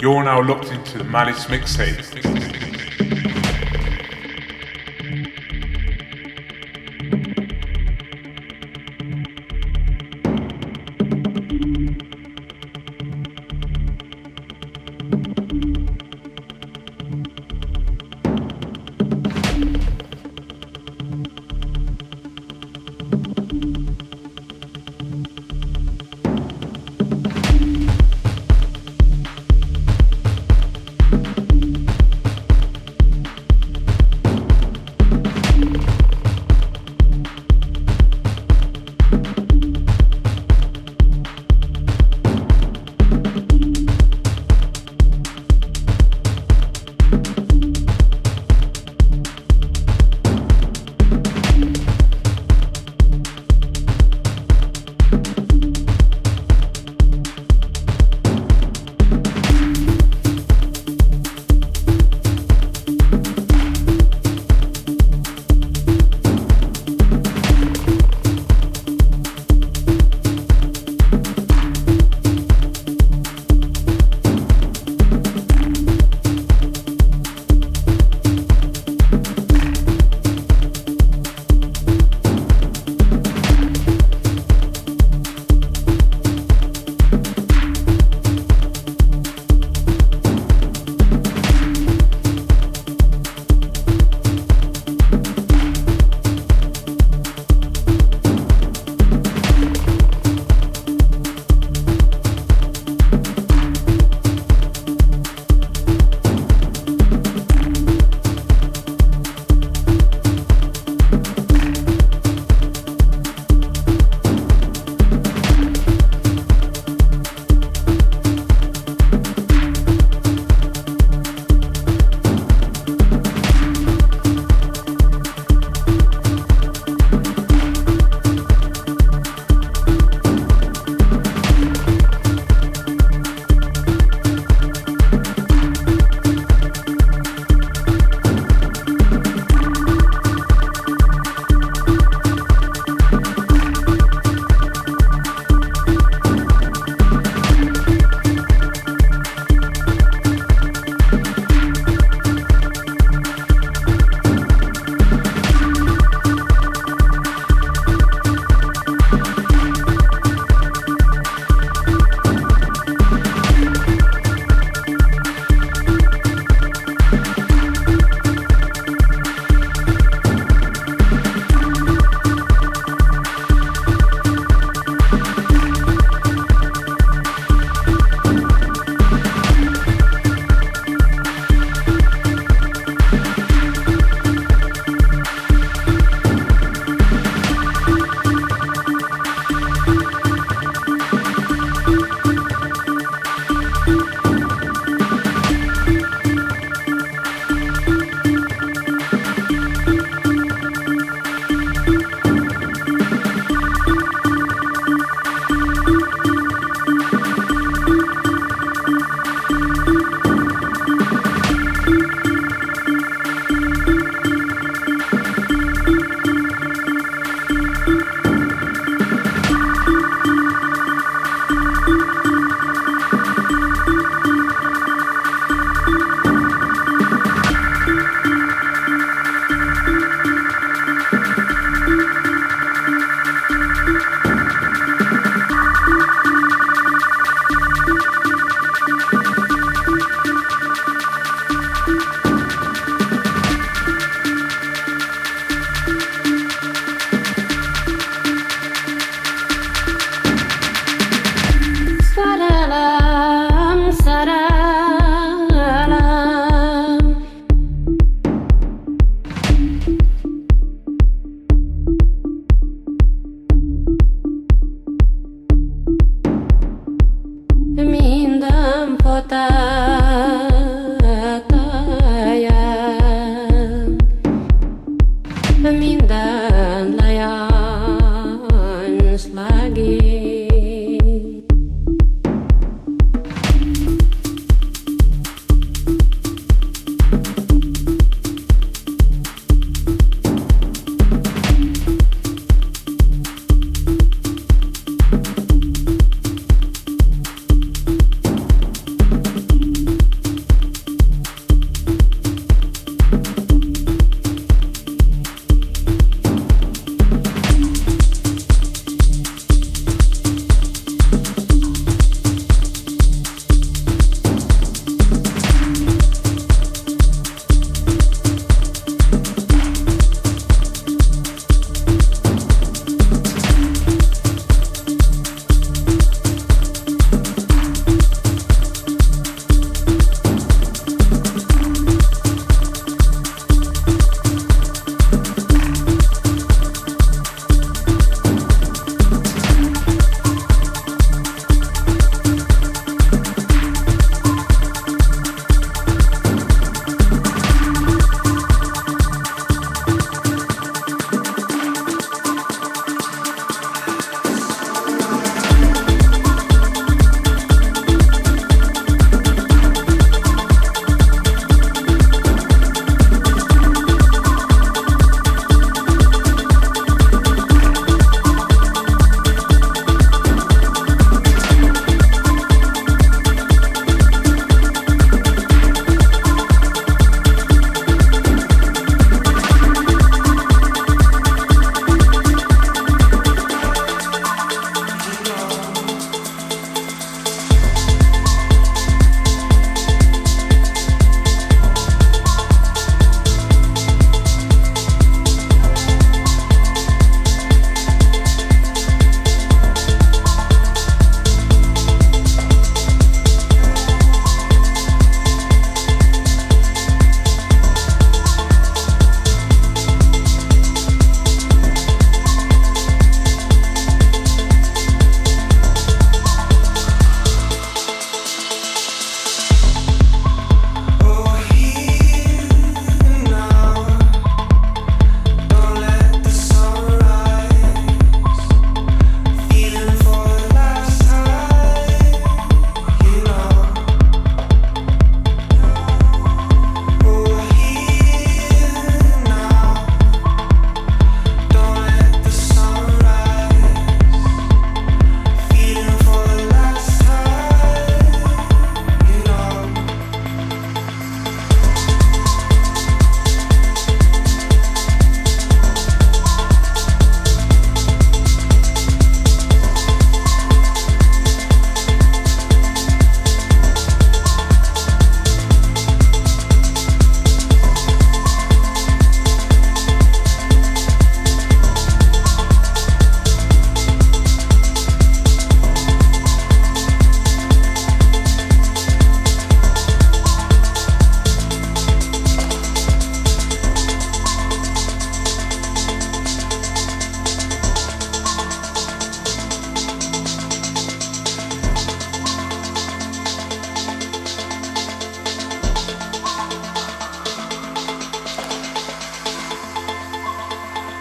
You're now locked into the Malice mixtape.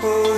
Oh.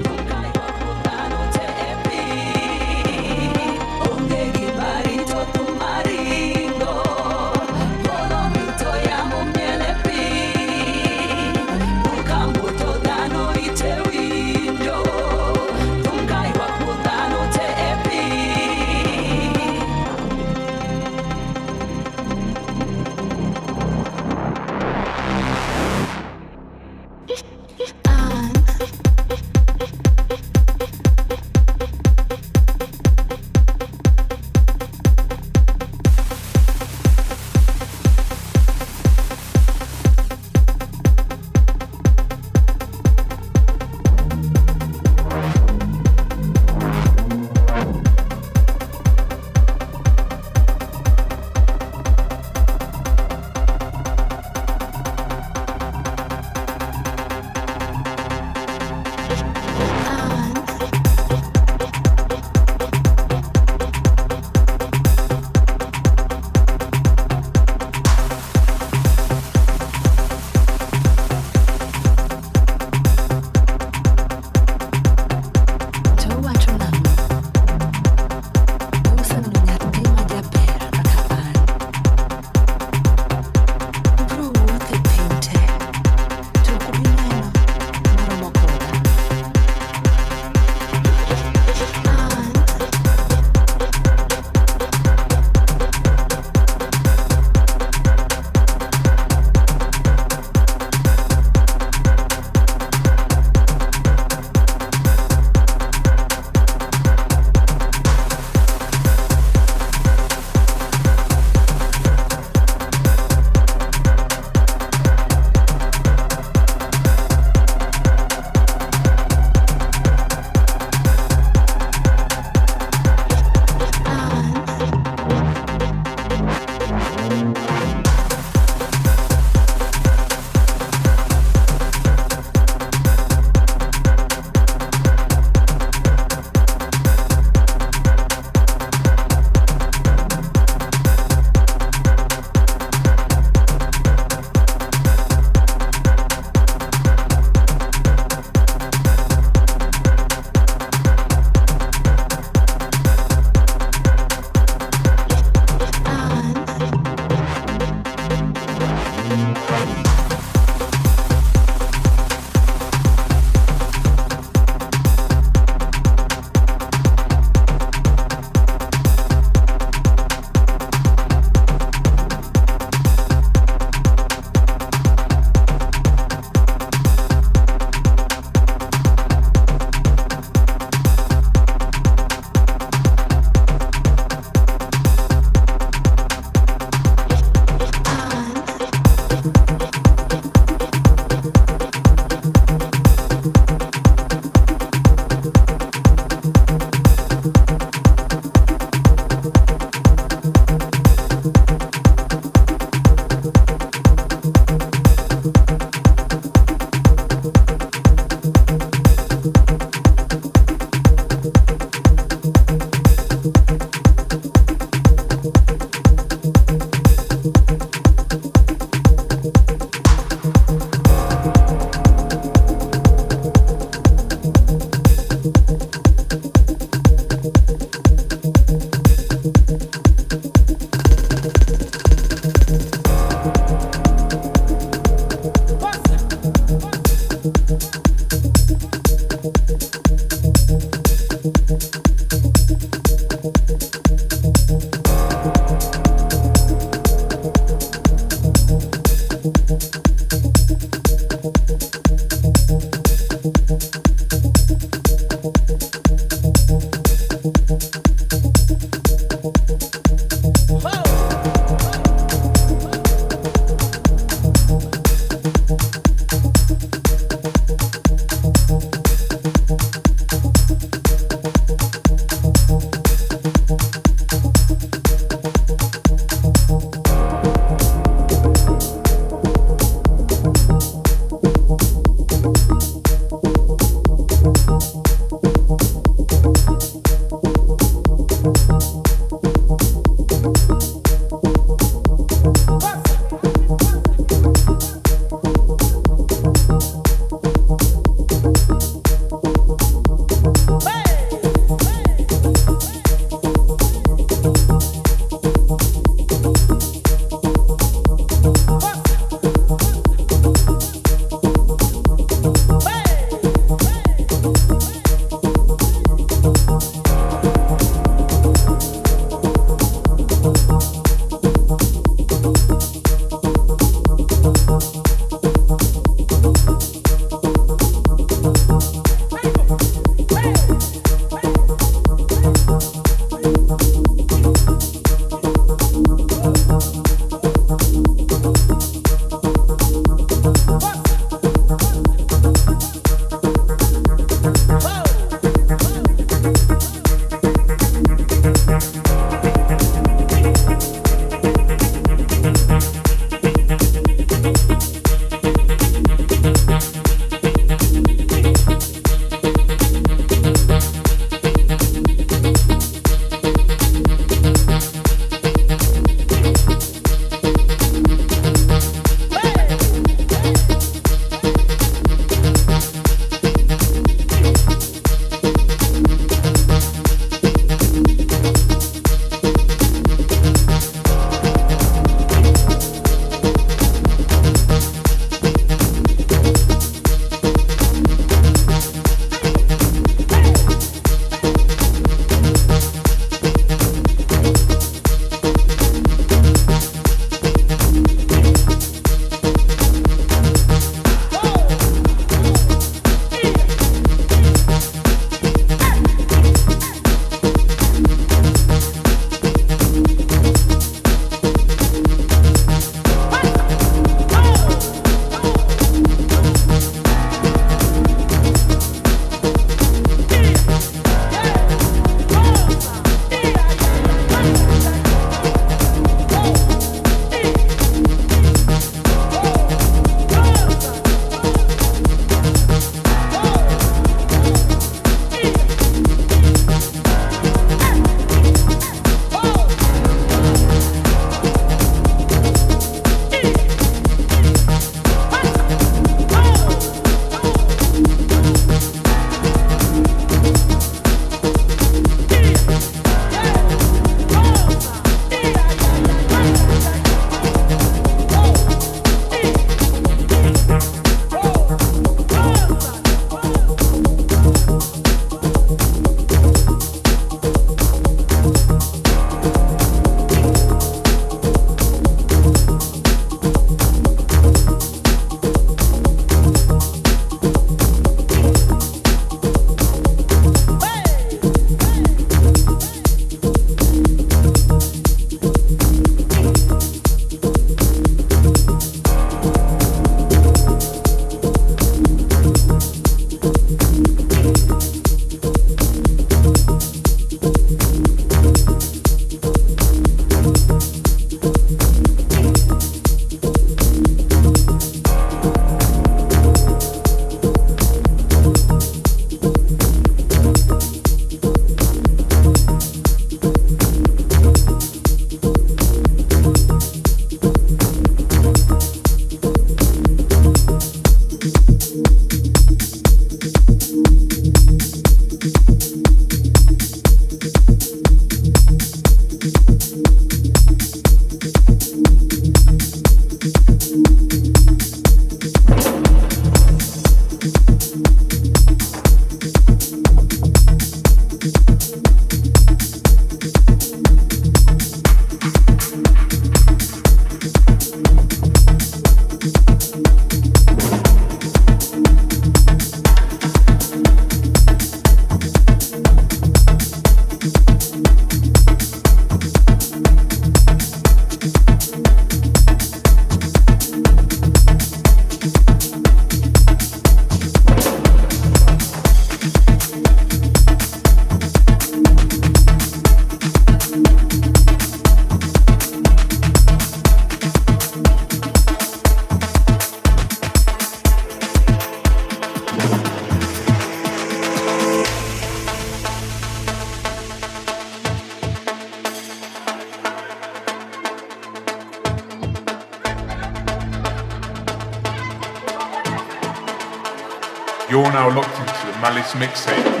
The mixtape.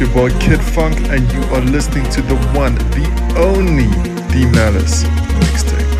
Your boy Kid Fonque, and you are listening to the one, the only D Malice mixtape.